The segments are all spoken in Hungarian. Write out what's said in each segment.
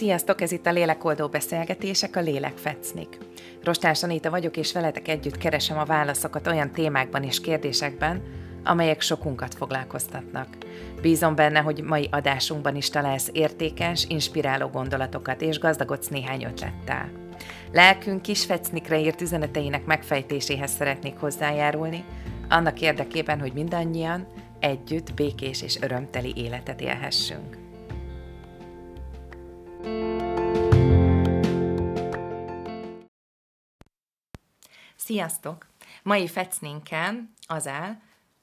Sziasztok, ez itt a Lélekoldó Beszélgetések, a Lélek Fecnik. Rostás Anita vagyok, és veletek együtt keresem a válaszokat olyan témákban és kérdésekben, amelyek sokunkat foglalkoztatnak. Bízom benne, hogy mai adásunkban is találsz értékes, inspiráló gondolatokat, és gazdagodsz néhány ötlettel. Lelkünk kis fecnikre írt üzeneteinek megfejtéséhez szeretnék hozzájárulni, annak érdekében, hogy mindannyian együtt békés és örömteli életet élhessünk. Sziasztok! Mai fecninken az áll,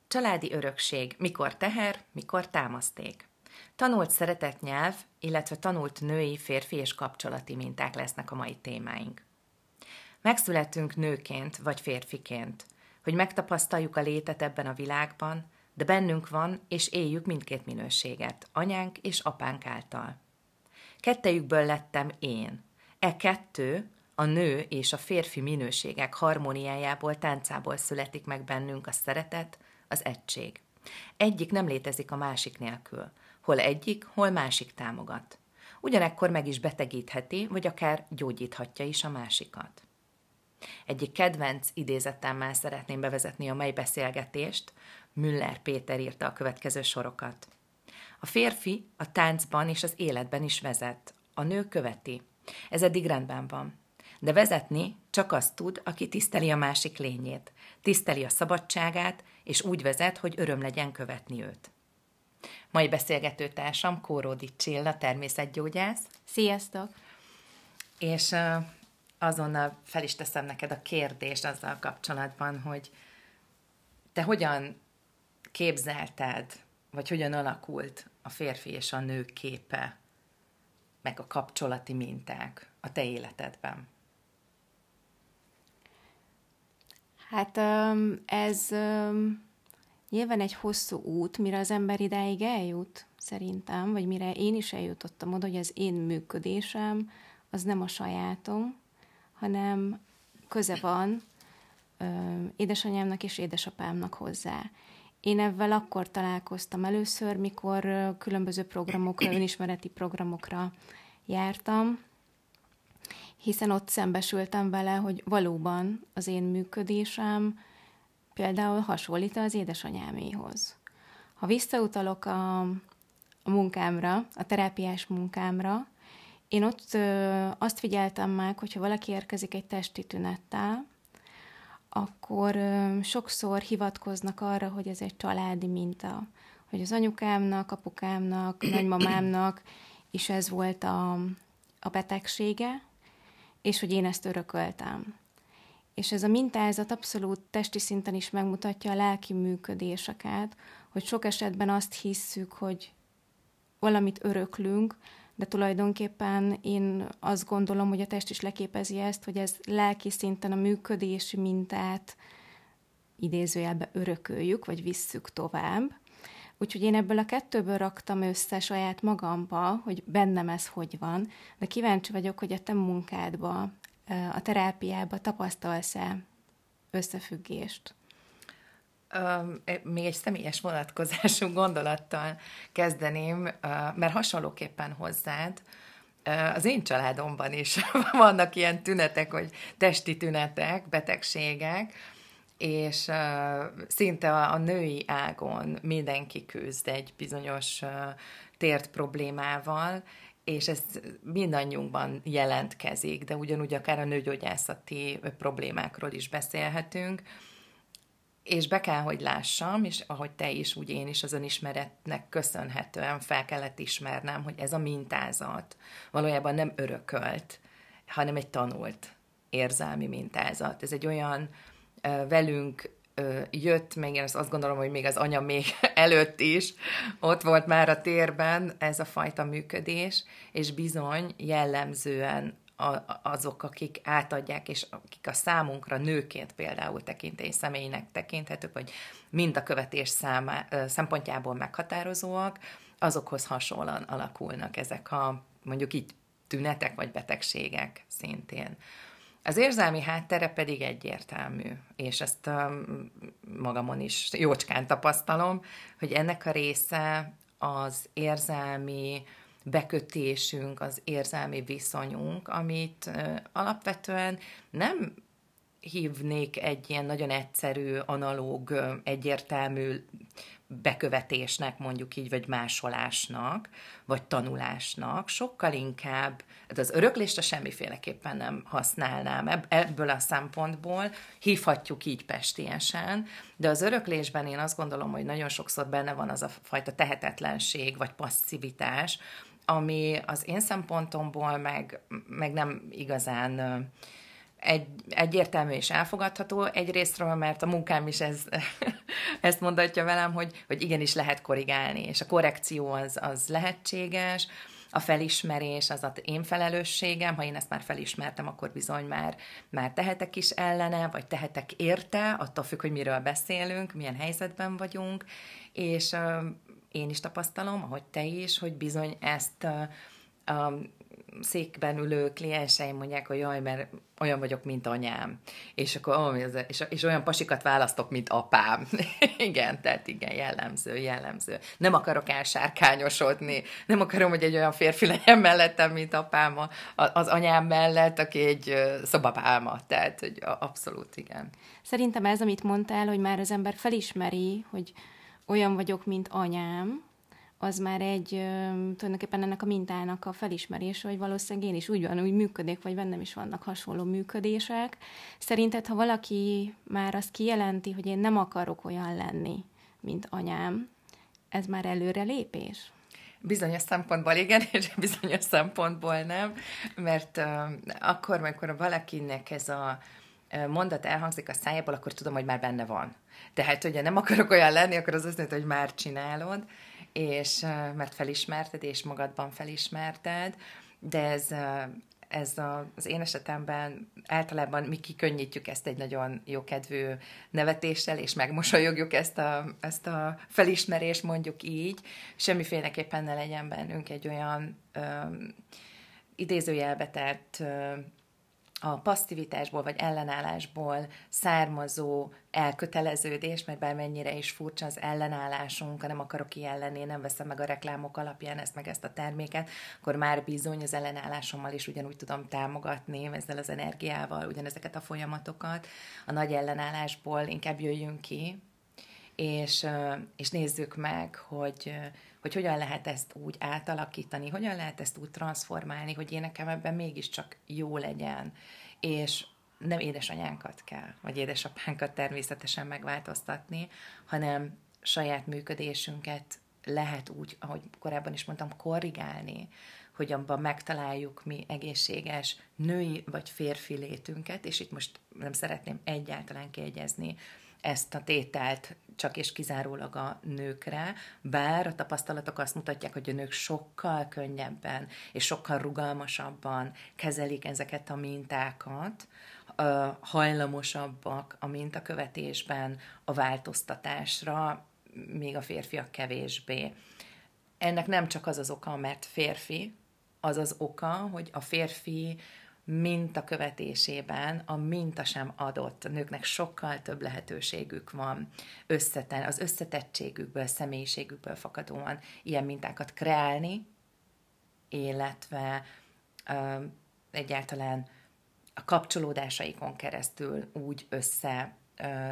családi örökség, mikor teher, mikor támaszték. Tanult szeretett nyelv, illetve tanult női, férfi és kapcsolati minták lesznek a mai témáink. Megszületünk nőként vagy férfiként, hogy megtapasztaljuk a létet ebben a világban, de bennünk van, és éljük mindkét minőséget, anyánk és apánk által. Kettejükből lettem én. E kettő, a nő és a férfi minőségek harmóniájából, táncából születik meg bennünk a szeretet, az egység. Egyik nem létezik a másik nélkül. Hol egyik, hol másik támogat. Ugyanekkor meg is betegítheti, vagy akár gyógyíthatja is a másikat. Egyik kedvenc idézetemmel szeretném bevezetni a mai beszélgetést. Müller Péter írta a következő sorokat. A férfi a táncban és az életben is vezet, a nő követi. Ez eddig rendben van. De vezetni csak azt tud, aki tiszteli a másik lényét, tiszteli a szabadságát, és úgy vezet, hogy öröm legyen követni őt. Mai beszélgetőtársam Kóródi Csilla, természetgyógyász. Sziasztok! És azonnal fel is teszem neked a kérdést azzal kapcsolatban, hogy te hogyan képzelted, vagy hogyan alakult a férfi és a nő képe, meg a kapcsolati minták a te életedben? Hát ez nyilván egy hosszú út, mire az ember idáig eljut, szerintem, vagy mire én is eljutottam oda, hogy az én működésem az nem a sajátom, hanem köze van édesanyámnak és édesapámnak hozzá. Én ebben akkor találkoztam először, mikor különböző programokra, önismereti programokra jártam, hiszen ott szembesültem vele, hogy valóban az én működésem például hasonlít az édesanyáméhoz. Ha visszautalok a, a munkámra, a terápiás munkámra, én ott ö, azt figyeltem meg, hogyha valaki érkezik egy testi tünettel, akkor ö, sokszor hivatkoznak arra, hogy ez egy családi minta, hogy az anyukámnak, apukámnak, nagymamámnak is ez volt a, a betegsége, és hogy én ezt örököltem. És ez a mintázat abszolút testi szinten is megmutatja a lelki működéseket, hogy sok esetben azt hisszük, hogy valamit öröklünk, de tulajdonképpen én azt gondolom, hogy a test is leképezi ezt, hogy ez lelki szinten a működési mintát idézőjelbe örököljük, vagy visszük tovább. Úgyhogy én ebből a kettőből raktam össze saját magamba, hogy bennem ez hogy van, de kíváncsi vagyok, hogy a te munkádba, a terápiába tapasztalsz-e összefüggést? még egy személyes vonatkozású gondolattal kezdeném, mert hasonlóképpen hozzád, az én családomban is vannak ilyen tünetek, hogy testi tünetek, betegségek, és uh, szinte a, a női ágon mindenki küzd egy bizonyos uh, tért problémával, és ez mindannyiunkban jelentkezik, de ugyanúgy akár a nőgyógyászati problémákról is beszélhetünk, és be kell, hogy lássam, és ahogy te is, úgy én is az önismeretnek köszönhetően fel kellett ismernem, hogy ez a mintázat valójában nem örökölt, hanem egy tanult érzelmi mintázat. Ez egy olyan velünk jött, még én azt gondolom, hogy még az anya még előtt is, ott volt már a térben ez a fajta működés, és bizony jellemzően azok, akik átadják, és akik a számunkra nőként például tekintély személynek tekinthetők, vagy mind a követés számá, szempontjából meghatározóak, azokhoz hasonlóan alakulnak ezek a mondjuk így tünetek vagy betegségek szintén. Az érzelmi háttere pedig egyértelmű, és ezt um, magamon is jócskán tapasztalom, hogy ennek a része az érzelmi bekötésünk, az érzelmi viszonyunk, amit alapvetően nem hívnék egy ilyen nagyon egyszerű, analóg, egyértelmű bekövetésnek, mondjuk így, vagy másolásnak, vagy tanulásnak, sokkal inkább, hát az öröklést semmiféleképpen nem használnám. Ebből a szempontból, hívhatjuk így pestiesen, de az öröklésben én azt gondolom, hogy nagyon sokszor benne van az a fajta tehetetlenség, vagy passzivitás, ami az én szempontomból meg, meg nem igazán egy, egyértelmű és elfogadható egyrésztről, mert a munkám is ez, ezt mondatja velem, hogy, hogy igenis lehet korrigálni, és a korrekció az, az lehetséges, a felismerés az az én felelősségem, ha én ezt már felismertem, akkor bizony már, már tehetek is ellene, vagy tehetek érte, attól függ, hogy miről beszélünk, milyen helyzetben vagyunk, és uh, én is tapasztalom, ahogy te is, hogy bizony ezt uh, székben ülő klienseim mondják, hogy jaj, mert olyan vagyok, mint anyám. És akkor és, olyan pasikat választok, mint apám. igen, tehát igen, jellemző, jellemző. Nem akarok elsárkányosodni. Nem akarom, hogy egy olyan férfi legyen mellettem, mint apám az anyám mellett, aki egy szobapálma. Tehát, hogy abszolút igen. Szerintem ez, amit mondtál, hogy már az ember felismeri, hogy olyan vagyok, mint anyám, az már egy tulajdonképpen ennek a mintának a felismerése, hogy valószínűleg én is úgy van, úgy működik, vagy bennem is vannak hasonló működések. Szerinted, ha valaki már azt kijelenti, hogy én nem akarok olyan lenni, mint anyám, ez már előre lépés? Bizonyos szempontból igen, és bizonyos szempontból nem, mert uh, akkor, amikor valakinek ez a mondat elhangzik a szájából, akkor tudom, hogy már benne van. Tehát, hogyha nem akarok olyan lenni, akkor az azt jelenti, hogy már csinálod, és mert felismerted, és magadban felismerted, de ez, ez az én esetemben általában mi kikönnyítjük ezt egy nagyon jókedvű nevetéssel, és megmosolyogjuk ezt a, ezt a felismerést, mondjuk így. Semmiféleképpen ne legyen bennünk egy olyan ö, idézőjelbe tett ö, a passzivitásból vagy ellenállásból származó elköteleződés, mert bármennyire is furcsa az ellenállásunk, nem akarok ilyen lenni, nem veszem meg a reklámok alapján ezt meg ezt a terméket, akkor már bizony az ellenállásommal is ugyanúgy tudom támogatni ezzel az energiával ugyanezeket a folyamatokat. A nagy ellenállásból inkább jöjjünk ki, és, és nézzük meg, hogy, hogy hogyan lehet ezt úgy átalakítani, hogyan lehet ezt úgy transformálni, hogy én nekem ebben mégiscsak jó legyen, és nem édesanyánkat kell, vagy édesapánkat természetesen megváltoztatni, hanem saját működésünket lehet úgy, ahogy korábban is mondtam, korrigálni, hogy abban megtaláljuk mi egészséges női vagy férfi létünket, és itt most nem szeretném egyáltalán kiegyezni ezt a tételt csak és kizárólag a nőkre, bár a tapasztalatok azt mutatják, hogy a nők sokkal könnyebben és sokkal rugalmasabban kezelik ezeket a mintákat, hajlamosabbak a mintakövetésben, a változtatásra, még a férfiak kevésbé. Ennek nem csak az az oka, mert férfi, az az oka, hogy a férfi minta követésében a minta sem adott. A nőknek sokkal több lehetőségük van összeten, az összetettségükből, személyiségükből fakadóan ilyen mintákat kreálni, illetve ö, egyáltalán a kapcsolódásaikon keresztül úgy össze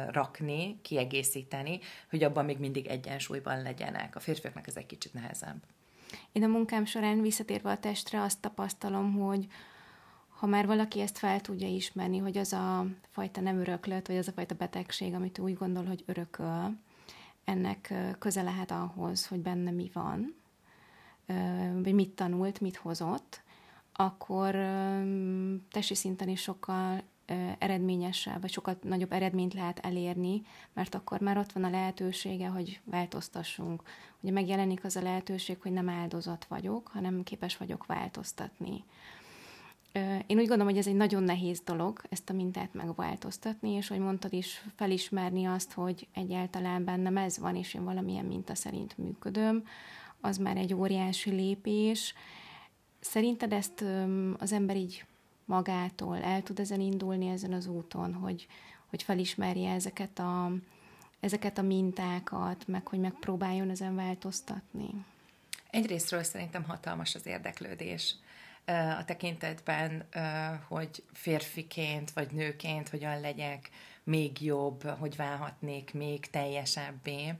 rakni, kiegészíteni, hogy abban még mindig egyensúlyban legyenek. A férfiaknak ez egy kicsit nehezebb. Én a munkám során visszatérve a testre azt tapasztalom, hogy ha már valaki ezt fel tudja ismerni, hogy az a fajta nem öröklött, vagy az a fajta betegség, amit úgy gondol, hogy örököl, ennek köze lehet ahhoz, hogy benne mi van, vagy mit tanult, mit hozott, akkor testi szinten is sokkal eredményesebb, vagy sokkal nagyobb eredményt lehet elérni, mert akkor már ott van a lehetősége, hogy változtassunk. Ugye megjelenik az a lehetőség, hogy nem áldozat vagyok, hanem képes vagyok változtatni. Én úgy gondolom, hogy ez egy nagyon nehéz dolog, ezt a mintát megváltoztatni, és hogy mondtad is, felismerni azt, hogy egyáltalán bennem ez van, és én valamilyen minta szerint működöm, az már egy óriási lépés. Szerinted ezt az ember így magától el tud ezen indulni ezen az úton, hogy, hogy felismerje ezeket a, ezeket a mintákat, meg hogy megpróbáljon ezen változtatni? Egyrésztről szerintem hatalmas az érdeklődés a tekintetben, hogy férfiként vagy nőként hogyan legyek még jobb, hogy válhatnék még teljesebbé.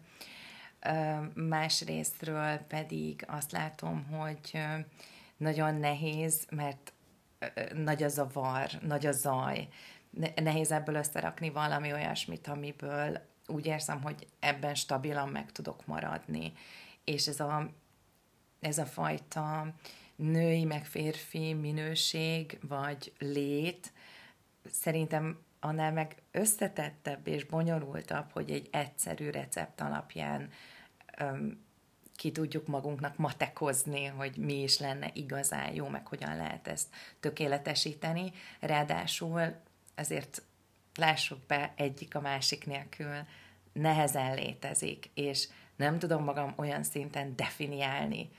Másrésztről pedig azt látom, hogy nagyon nehéz, mert nagy a zavar, nagy a zaj. Nehéz ebből összerakni valami olyasmit, amiből úgy érzem, hogy ebben stabilan meg tudok maradni. És ez a, ez a fajta női meg férfi minőség vagy lét szerintem annál meg összetettebb és bonyolultabb, hogy egy egyszerű recept alapján öm, ki tudjuk magunknak matekozni, hogy mi is lenne igazán jó, meg hogyan lehet ezt tökéletesíteni. Ráadásul ezért lássuk be egyik a másik nélkül nehezen létezik, és nem tudom magam olyan szinten definiálni,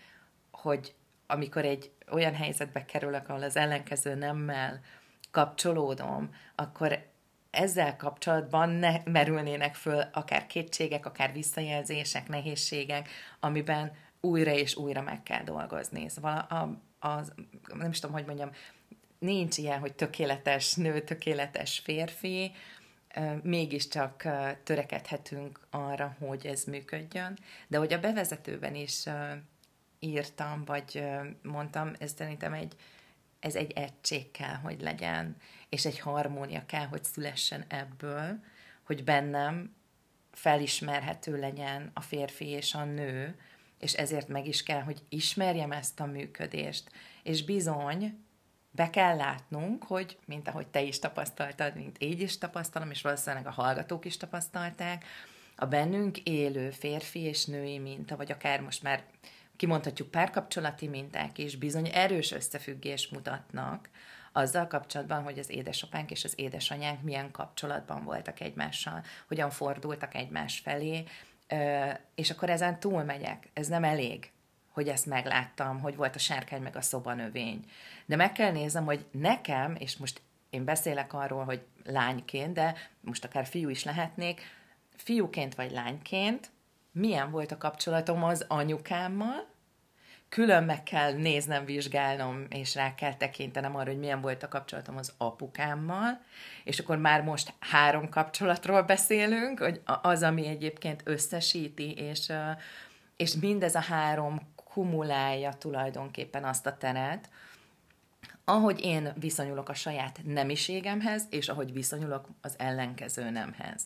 hogy amikor egy olyan helyzetbe kerülök, ahol az ellenkező nemmel kapcsolódom, akkor ezzel kapcsolatban ne merülnének föl akár kétségek, akár visszajelzések, nehézségek, amiben újra és újra meg kell dolgozni. Szóval a, a, nem is tudom, hogy mondjam, nincs ilyen, hogy tökéletes nő, tökéletes férfi, mégiscsak törekedhetünk arra, hogy ez működjön, de hogy a bevezetőben is írtam, vagy mondtam, ez szerintem egy, ez egy egység kell, hogy legyen, és egy harmónia kell, hogy szülessen ebből, hogy bennem felismerhető legyen a férfi és a nő, és ezért meg is kell, hogy ismerjem ezt a működést. És bizony, be kell látnunk, hogy, mint ahogy te is tapasztaltad, mint így is tapasztalom, és valószínűleg a hallgatók is tapasztalták, a bennünk élő férfi és női minta, vagy akár most már kimondhatjuk párkapcsolati minták is bizony erős összefüggés mutatnak azzal kapcsolatban, hogy az édesapánk és az édesanyánk milyen kapcsolatban voltak egymással, hogyan fordultak egymás felé, és akkor ezen túlmegyek. Ez nem elég, hogy ezt megláttam, hogy volt a sárkány meg a szobanövény. De meg kell néznem, hogy nekem, és most én beszélek arról, hogy lányként, de most akár fiú is lehetnék, fiúként vagy lányként, milyen volt a kapcsolatom az anyukámmal, külön meg kell néznem, vizsgálnom, és rá kell tekintenem arra, hogy milyen volt a kapcsolatom az apukámmal, és akkor már most három kapcsolatról beszélünk, hogy az, ami egyébként összesíti, és, és mindez a három kumulálja tulajdonképpen azt a teret, ahogy én viszonyulok a saját nemiségemhez, és ahogy viszonyulok az ellenkező nemhez.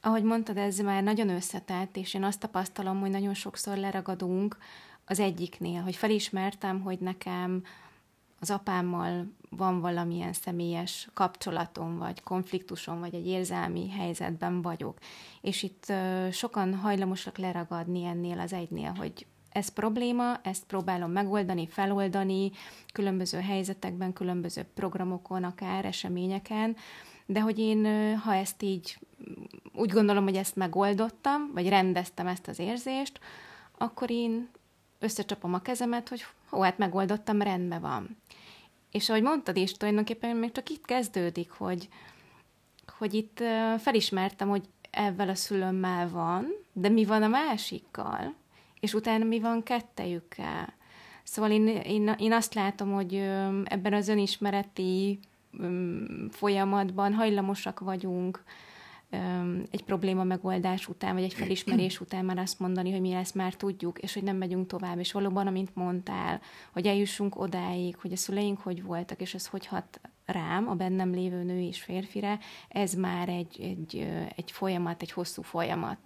Ahogy mondtad, ez már nagyon összetett, és én azt tapasztalom, hogy nagyon sokszor leragadunk az egyiknél, hogy felismertem, hogy nekem az apámmal van valamilyen személyes kapcsolatom, vagy konfliktusom, vagy egy érzelmi helyzetben vagyok. És itt sokan hajlamosak leragadni ennél az egynél, hogy ez probléma, ezt próbálom megoldani, feloldani, különböző helyzetekben, különböző programokon, akár eseményeken, de hogy én, ha ezt így úgy gondolom, hogy ezt megoldottam, vagy rendeztem ezt az érzést, akkor én összecsapom a kezemet, hogy hó, hát megoldottam, rendben van. És ahogy mondtad is, tulajdonképpen még csak itt kezdődik, hogy, hogy itt felismertem, hogy ebben a szülőmmel van, de mi van a másikkal, és utána mi van kettejükkel. Szóval én, én, én azt látom, hogy ebben az önismereti folyamatban hajlamosak vagyunk egy probléma megoldás után, vagy egy felismerés után már azt mondani, hogy mi ezt már tudjuk, és hogy nem megyünk tovább. És valóban, amint mondtál, hogy eljussunk odáig, hogy a szüleink hogy voltak, és ez hogy hat rám, a bennem lévő nő és férfire, ez már egy, egy, egy folyamat, egy hosszú folyamat.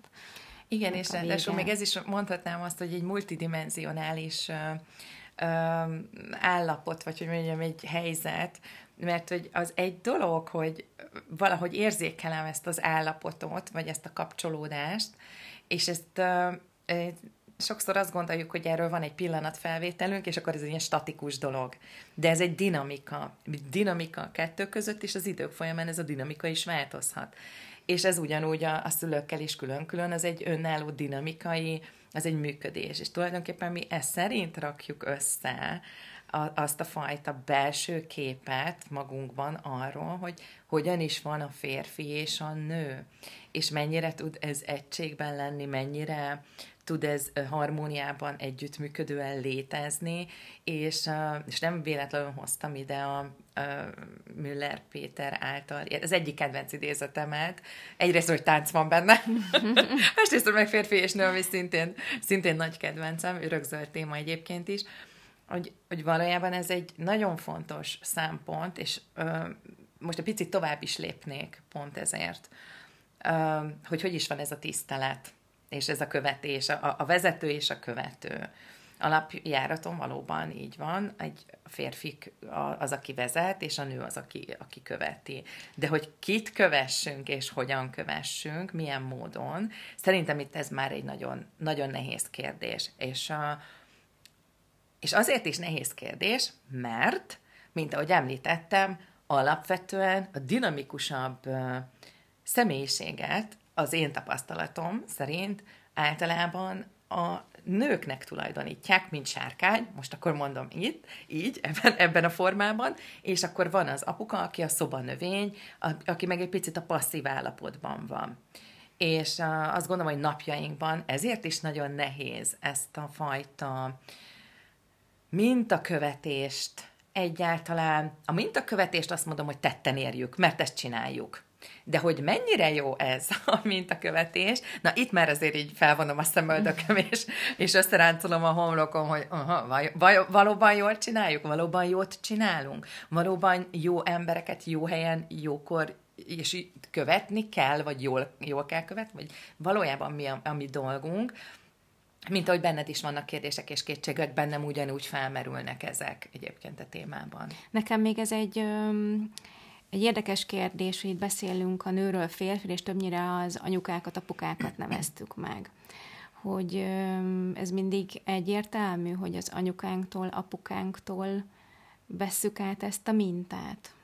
Igen, és ráadásul még ez is mondhatnám azt, hogy egy multidimensionális állapot, vagy hogy mondjam, egy helyzet, mert hogy az egy dolog, hogy valahogy érzékelem ezt az állapotot, vagy ezt a kapcsolódást, és ezt sokszor azt gondoljuk, hogy erről van egy pillanatfelvételünk, és akkor ez egy ilyen statikus dolog. De ez egy dinamika. Dinamika a kettő között, és az idők folyamán ez a dinamika is változhat. És ez ugyanúgy a, a szülőkkel is külön-külön, az egy önálló dinamikai, az egy működés. És tulajdonképpen mi ezt szerint rakjuk össze a, azt a fajta belső képet magunkban arról, hogy hogyan is van a férfi és a nő, és mennyire tud ez egységben lenni, mennyire tud ez harmóniában együttműködően létezni, és, és nem véletlenül hoztam ide a, Müller Péter által, az egyik kedvenc idézetemet, egyrészt, hogy tánc van benne, másrészt, meg férfi és nő, ami szintén, szintén nagy kedvencem, rögzölt téma egyébként is, hogy, hogy valójában ez egy nagyon fontos szempont, és ö, most egy picit tovább is lépnék pont ezért, ö, hogy hogy is van ez a tisztelet, és ez a követés, a, a vezető és a követő alapjáraton valóban így van, egy férfi az, aki vezet, és a nő az, aki, aki követi. De hogy kit kövessünk, és hogyan kövessünk, milyen módon, szerintem itt ez már egy nagyon, nagyon nehéz kérdés. És, a, és azért is nehéz kérdés, mert, mint ahogy említettem, alapvetően a dinamikusabb személyiséget az én tapasztalatom szerint általában a nőknek tulajdonítják, mint sárkány, most akkor mondom itt, így, ebben, ebben a formában, és akkor van az apuka, aki a szobanövény, aki meg egy picit a passzív állapotban van. És azt gondolom, hogy napjainkban ezért is nagyon nehéz ezt a fajta mintakövetést. Egyáltalán, a mintakövetést azt mondom, hogy tetten érjük, mert ezt csináljuk. De hogy mennyire jó ez a mintakövetés, na itt már azért így felvonom a szemöldököm, és, és összeráncolom a homlokom, hogy aha, vaj, vaj, valóban jól csináljuk, valóban jót csinálunk, valóban jó embereket jó helyen, jókor és követni kell, vagy jól, jól kell követni, vagy valójában mi a, a mi dolgunk, mint ahogy benned is vannak kérdések és kétségek, bennem ugyanúgy felmerülnek ezek egyébként a témában. Nekem még ez egy egy érdekes kérdés, hogy itt beszélünk a nőről, férfi, és többnyire az anyukákat, apukákat neveztük meg. Hogy ez mindig egyértelmű, hogy az anyukánktól, apukánktól vesszük át ezt a mintát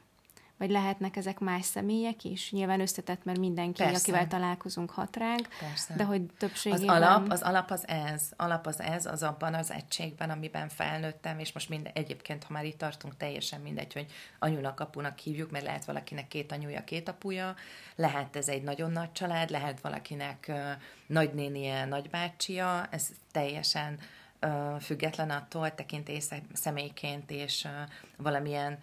vagy lehetnek ezek más személyek is? Nyilván összetett, mert mindenki, Persze. akivel találkozunk, hat ránk, Persze. de hogy többségében... Az alap, az alap az ez, alap az ez, az abban az egységben, amiben felnőttem, és most minden, egyébként, ha már itt tartunk, teljesen mindegy, hogy anyunak, apunak hívjuk, mert lehet valakinek két anyuja, két apuja, lehet ez egy nagyon nagy család, lehet valakinek uh, nagynénie, nagybácsia, ez teljesen uh, független attól, tekintély személyként, és uh, valamilyen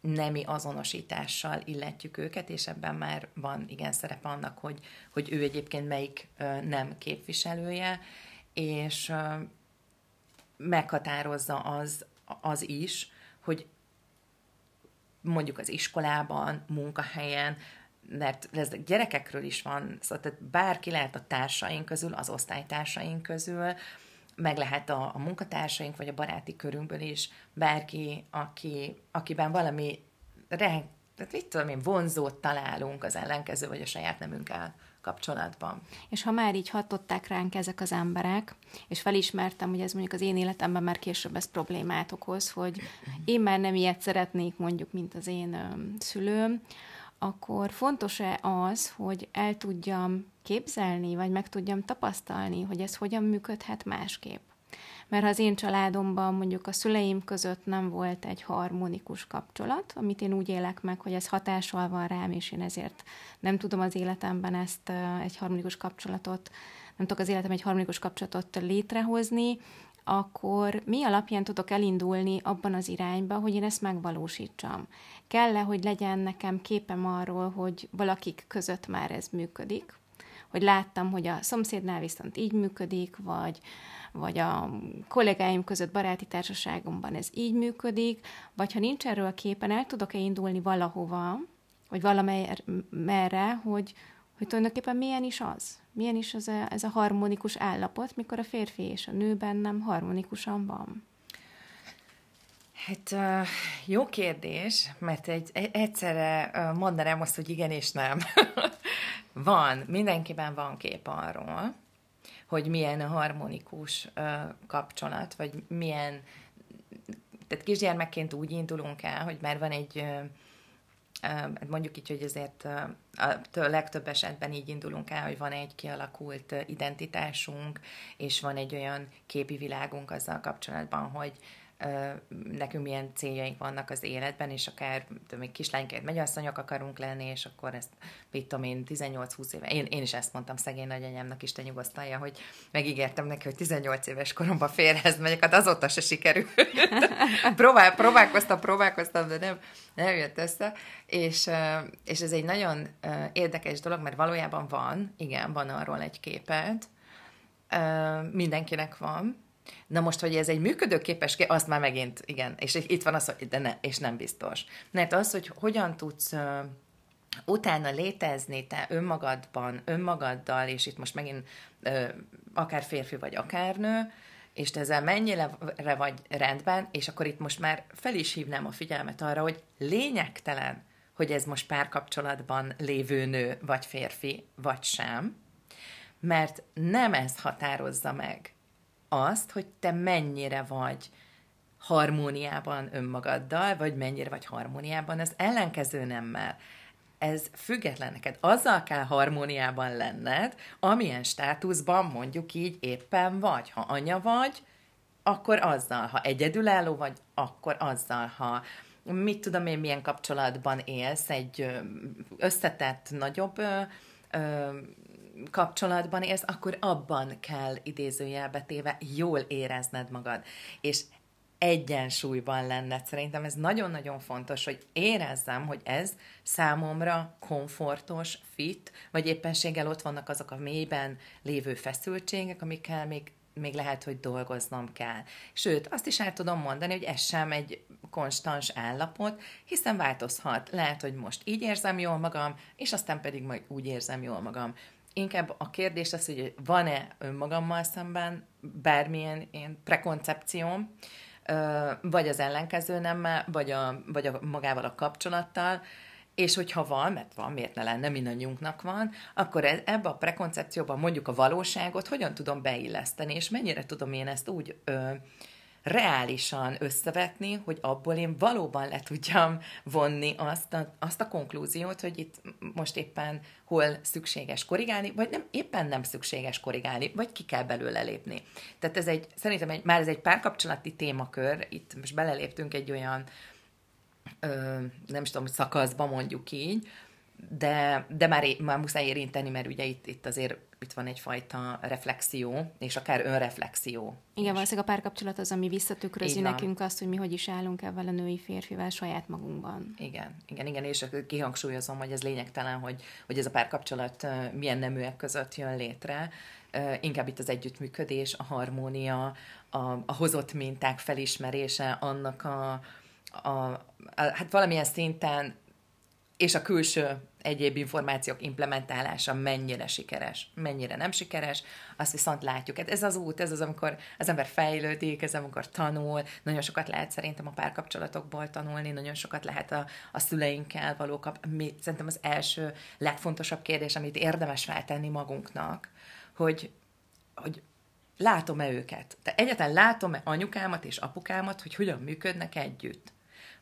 nemi azonosítással illetjük őket, és ebben már van igen szerepe annak, hogy, hogy ő egyébként melyik nem képviselője, és meghatározza az, az is, hogy mondjuk az iskolában, munkahelyen, mert ez gyerekekről is van, szóval tehát bárki lehet a társaink közül, az osztálytársaink közül, meg lehet a, a munkatársaink, vagy a baráti körünkből is bárki, aki, akiben valami re, tehát mit tudom én, vonzót találunk az ellenkező, vagy a saját nemünkkel kapcsolatban. És ha már így hatották ránk ezek az emberek, és felismertem, hogy ez mondjuk az én életemben már később ez problémát okoz, hogy én már nem ilyet szeretnék mondjuk, mint az én szülőm, akkor fontos-e az, hogy el tudjam képzelni, vagy meg tudjam tapasztalni, hogy ez hogyan működhet másképp? Mert ha az én családomban mondjuk a szüleim között nem volt egy harmonikus kapcsolat, amit én úgy élek meg, hogy ez hatással van rám, és én ezért nem tudom az életemben ezt egy harmonikus kapcsolatot, nem tudok az életem egy harmonikus kapcsolatot létrehozni, akkor mi alapján tudok elindulni abban az irányba, hogy én ezt megvalósítsam? Kell-e, hogy legyen nekem képem arról, hogy valakik között már ez működik? Hogy láttam, hogy a szomszédnál viszont így működik, vagy, vagy a kollégáim között baráti társaságomban ez így működik, vagy ha nincs erről a képen, el tudok-e indulni valahova, vagy valamerre, hogy, hogy tulajdonképpen milyen is az? Milyen is az a, ez a harmonikus állapot, mikor a férfi és a nő bennem harmonikusan van? Hát jó kérdés, mert egy, egyszerre mondanám azt, hogy igen és nem. van, mindenkiben van kép arról, hogy milyen a harmonikus kapcsolat, vagy milyen, tehát kisgyermekként úgy indulunk el, hogy már van egy mondjuk így, hogy azért a legtöbb esetben így indulunk el, hogy van egy kialakult identitásunk, és van egy olyan képi világunk azzal kapcsolatban, hogy nekünk milyen céljaink vannak az életben, és akár tudom, kislányként megyasszonyok akarunk lenni, és akkor ezt, mit tudom én, 18-20 éve, én, én is ezt mondtam szegény nagyanyámnak, Isten nyugosztalja, hogy megígértem neki, hogy 18 éves koromban férhez megyek, hát azóta se sikerült. Próbál, próbálkoztam, próbálkoztam, de nem, nem jött össze, és, és ez egy nagyon érdekes dolog, mert valójában van, igen, van arról egy képet, mindenkinek van, Na most, hogy ez egy működőképes, azt már megint, igen, és itt van az, hogy de ne, és nem biztos. Mert az, hogy hogyan tudsz utána létezni te önmagadban, önmagaddal, és itt most megint akár férfi vagy akár nő, és te ezzel mennyire vagy rendben, és akkor itt most már fel is hívnám a figyelmet arra, hogy lényegtelen, hogy ez most párkapcsolatban lévő nő, vagy férfi, vagy sem, mert nem ez határozza meg azt, hogy te mennyire vagy harmóniában önmagaddal, vagy mennyire vagy harmóniában az ellenkező nemmel. Ez független neked. Azzal kell harmóniában lenned, amilyen státuszban mondjuk így éppen vagy. Ha anya vagy, akkor azzal. Ha egyedülálló vagy, akkor azzal. Ha mit tudom én, milyen kapcsolatban élsz, egy összetett, nagyobb kapcsolatban élsz, akkor abban kell idézőjelbe téve jól érezned magad. És egyensúlyban lenned. Szerintem ez nagyon-nagyon fontos, hogy érezzem, hogy ez számomra komfortos, fit, vagy éppenséggel ott vannak azok a mélyben lévő feszültségek, amikkel még még lehet, hogy dolgoznom kell. Sőt, azt is el tudom mondani, hogy ez sem egy konstans állapot, hiszen változhat. Lehet, hogy most így érzem jól magam, és aztán pedig majd úgy érzem jól magam inkább a kérdés az, hogy van-e önmagammal szemben bármilyen ilyen prekoncepcióm, vagy az ellenkező nemmel, vagy, a, vagy a magával a kapcsolattal, és hogyha van, mert van, miért ne lenne, mindannyiunknak van, akkor e, ebbe a prekoncepcióban mondjuk a valóságot hogyan tudom beilleszteni, és mennyire tudom én ezt úgy ö, reálisan összevetni, hogy abból én valóban le tudjam vonni azt a, azt a konklúziót, hogy itt most éppen hol szükséges korrigálni, vagy nem, éppen nem szükséges korrigálni, vagy ki kell belőle lépni. Tehát ez egy, szerintem egy, már ez egy párkapcsolati témakör, itt most beleléptünk egy olyan, ö, nem is tudom, szakaszba mondjuk így, de, de már, már muszáj érinteni, mert ugye itt, itt azért itt van egyfajta reflexió, és akár önreflexió. Igen, valószínűleg a párkapcsolat az, ami visszatükrözi nekünk azt, hogy mi hogy is állunk ebben a női férfivel saját magunkban. Igen, igen, igen, és kihangsúlyozom, hogy ez lényegtelen, hogy, hogy ez a párkapcsolat milyen neműek között jön létre, inkább itt az együttműködés, a harmónia, a, a hozott minták felismerése, annak a, a, a, hát valamilyen szinten és a külső egyéb információk implementálása mennyire sikeres, mennyire nem sikeres, azt viszont látjuk. Hát ez az út, ez az, amikor az ember fejlődik, ez amikor tanul, nagyon sokat lehet szerintem a párkapcsolatokból tanulni, nagyon sokat lehet a, a szüleinkkel való kap... Mi, szerintem az első legfontosabb kérdés, amit érdemes feltenni magunknak, hogy, hogy látom-e őket? De egyáltalán látom-e anyukámat és apukámat, hogy hogyan működnek együtt?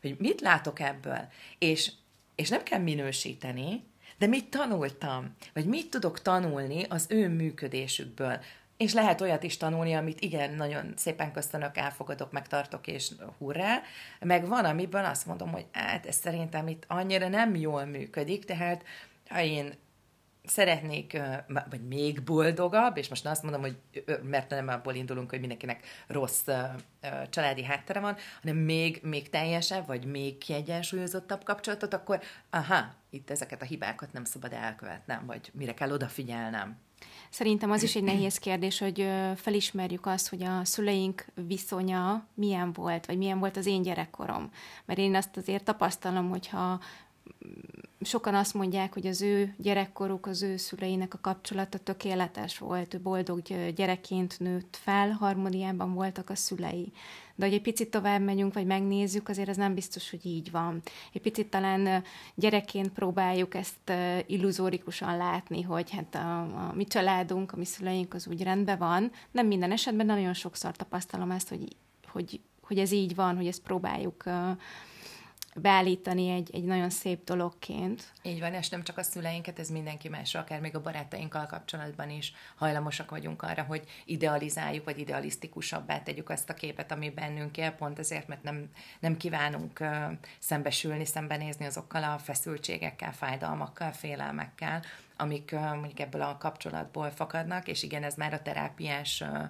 Hogy mit látok ebből? És és nem kell minősíteni, de mit tanultam, vagy mit tudok tanulni az ő működésükből. És lehet olyat is tanulni, amit igen, nagyon szépen köszönök, elfogadok, megtartok, és hurrá. Meg van, amiben azt mondom, hogy hát ez szerintem itt annyira nem jól működik, tehát ha én szeretnék, vagy még boldogabb, és most azt mondom, hogy mert nem abból indulunk, hogy mindenkinek rossz családi háttere van, hanem még, még teljesebb, vagy még kiegyensúlyozottabb kapcsolatot, akkor aha, itt ezeket a hibákat nem szabad elkövetnem, vagy mire kell odafigyelnem. Szerintem az is egy nehéz kérdés, hogy felismerjük azt, hogy a szüleink viszonya milyen volt, vagy milyen volt az én gyerekkorom. Mert én azt azért tapasztalom, hogyha sokan azt mondják, hogy az ő gyerekkoruk, az ő szüleinek a kapcsolata tökéletes volt, ő boldog gyerekként nőtt fel, harmóniában voltak a szülei. De hogy egy picit tovább megyünk, vagy megnézzük, azért ez nem biztos, hogy így van. Egy picit talán gyerekként próbáljuk ezt illuzórikusan látni, hogy hát a, a mi családunk, a mi szüleink az úgy rendben van. Nem minden esetben, nagyon sokszor tapasztalom ezt, hogy, hogy, hogy ez így van, hogy ezt próbáljuk beállítani egy, egy nagyon szép dologként. Így van, és nem csak a szüleinket, ez mindenki másra, akár még a barátainkkal kapcsolatban is hajlamosak vagyunk arra, hogy idealizáljuk, vagy idealisztikusabbá tegyük azt a képet, ami bennünk él, pont ezért, mert nem, nem kívánunk uh, szembesülni, szembenézni azokkal a feszültségekkel, fájdalmakkal, félelmekkel, amik uh, mondjuk ebből a kapcsolatból fakadnak, és igen, ez már a terápiás uh,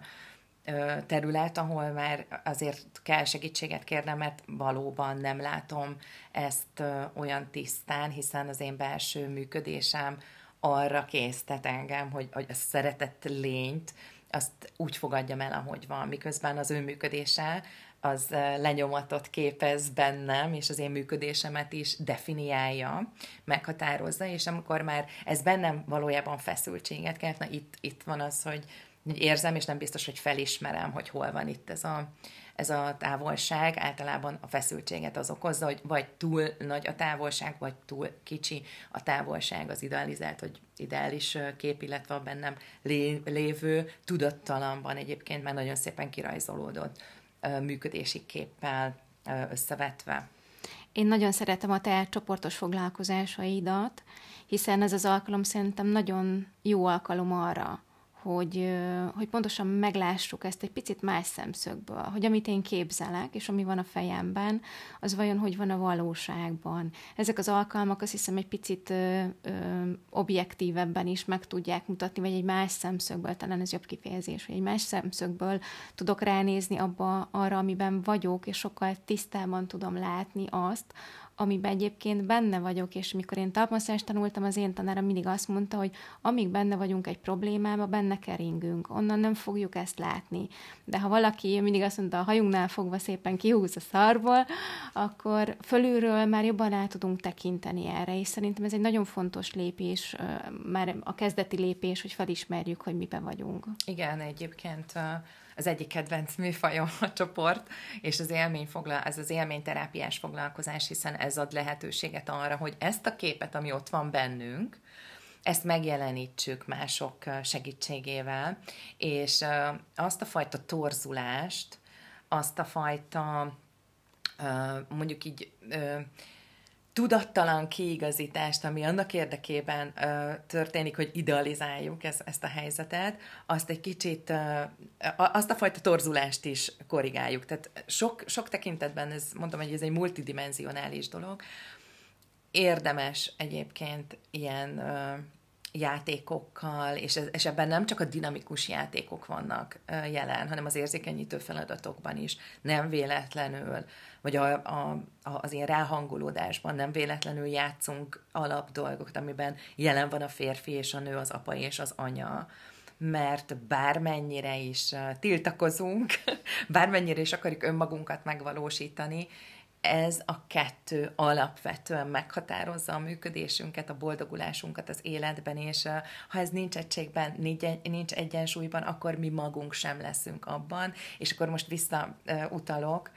terület, ahol már azért kell segítséget kérnem, mert valóban nem látom ezt olyan tisztán, hiszen az én belső működésem arra késztet engem, hogy, hogy a szeretett lényt azt úgy fogadjam el, ahogy van, miközben az ő működése az lenyomatot képez bennem, és az én működésemet is definiálja, meghatározza, és amikor már ez bennem valójában feszültséget kelt, na itt, itt van az, hogy, érzem, és nem biztos, hogy felismerem, hogy hol van itt ez a, ez a távolság. Általában a feszültséget az okozza, hogy vagy túl nagy a távolság, vagy túl kicsi a távolság, az idealizált, hogy ideális kép, illetve a bennem lé, lévő tudattalamban egyébként már nagyon szépen kirajzolódott működési képpel összevetve. Én nagyon szeretem a te csoportos foglalkozásaidat, hiszen ez az alkalom szerintem nagyon jó alkalom arra, hogy, hogy pontosan meglássuk ezt egy picit más szemszögből, hogy amit én képzelek, és ami van a fejemben, az vajon hogy van a valóságban. Ezek az alkalmak azt hiszem egy picit ö, ö, objektívebben is meg tudják mutatni, vagy egy más szemszögből, talán ez jobb kifejezés, hogy egy más szemszögből tudok ránézni abba, arra, amiben vagyok, és sokkal tisztában tudom látni azt, amiben egyébként benne vagyok, és mikor én talpmasszást tanultam, az én tanárom mindig azt mondta, hogy amíg benne vagyunk egy problémába, benne keringünk, onnan nem fogjuk ezt látni. De ha valaki mindig azt mondta, a hajunknál fogva szépen kihúz a szarból, akkor fölülről már jobban el tudunk tekinteni erre, és szerintem ez egy nagyon fontos lépés, már a kezdeti lépés, hogy felismerjük, hogy mibe vagyunk. Igen, egyébként az egyik kedvenc műfajom a csoport, és az élmény foglal, ez az élményterápiás foglalkozás, hiszen ez ad lehetőséget arra, hogy ezt a képet, ami ott van bennünk, ezt megjelenítsük mások segítségével, és azt a fajta torzulást, azt a fajta mondjuk így tudattalan kiigazítást, ami annak érdekében ö, történik, hogy idealizáljuk ez, ezt a helyzetet, azt egy kicsit, ö, azt a fajta torzulást is korrigáljuk. Tehát sok, sok tekintetben, ez mondtam, hogy ez egy multidimensionális dolog, érdemes egyébként ilyen ö, játékokkal, és, ez, és ebben nem csak a dinamikus játékok vannak jelen, hanem az érzékenyítő feladatokban is, nem véletlenül, vagy a, a, a, az ilyen ráhangolódásban nem véletlenül játszunk alap dolgokat, amiben jelen van a férfi és a nő, az apa és az anya, mert bármennyire is tiltakozunk, bármennyire is akarjuk önmagunkat megvalósítani, ez a kettő alapvetően meghatározza a működésünket, a boldogulásunkat az életben, és ha ez nincs egységben, nincs egyensúlyban, akkor mi magunk sem leszünk abban, és akkor most visszautalok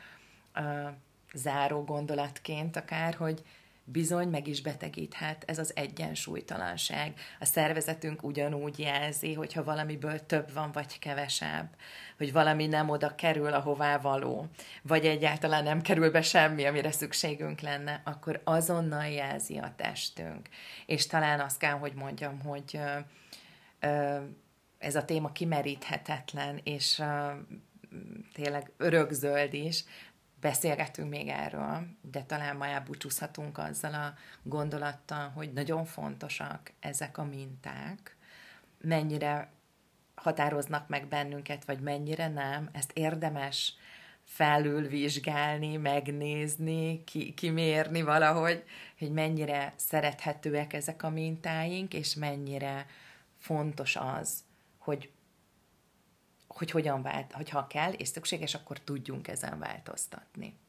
záró gondolatként akár, hogy bizony meg is betegíthet ez az egyensúlytalanság. A szervezetünk ugyanúgy jelzi, hogyha valamiből több van, vagy kevesebb, hogy valami nem oda kerül, ahová való, vagy egyáltalán nem kerül be semmi, amire szükségünk lenne, akkor azonnal jelzi a testünk. És talán azt kell, hogy mondjam, hogy ö, ö, ez a téma kimeríthetetlen, és ö, tényleg örökzöld is, beszélgetünk még erről, de talán ma elbúcsúzhatunk azzal a gondolattal, hogy nagyon fontosak ezek a minták, mennyire határoznak meg bennünket, vagy mennyire nem, ezt érdemes felülvizsgálni, megnézni, ki, kimérni valahogy, hogy mennyire szerethetőek ezek a mintáink, és mennyire fontos az, hogy hogy hogyan vált, hogyha kell és szükséges, akkor tudjunk ezen változtatni.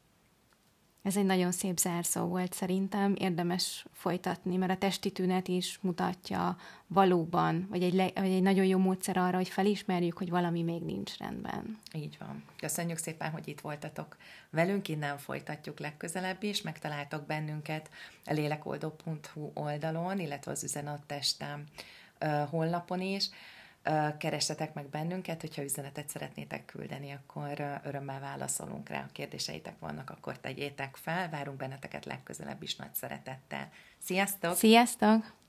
Ez egy nagyon szép zárszó volt szerintem, érdemes folytatni, mert a testi tünet is mutatja valóban, vagy egy, le, vagy egy nagyon jó módszer arra, hogy felismerjük, hogy valami még nincs rendben. Így van. Köszönjük szépen, hogy itt voltatok velünk, innen folytatjuk legközelebb is, megtaláltok bennünket a lélekoldó.hu oldalon, illetve az üzenettestem honlapon is keressetek meg bennünket, hogyha üzenetet szeretnétek küldeni, akkor örömmel válaszolunk rá. A kérdéseitek vannak, akkor tegyétek fel. Várunk benneteket legközelebb is nagy szeretettel. Sziasztok! Sziasztok!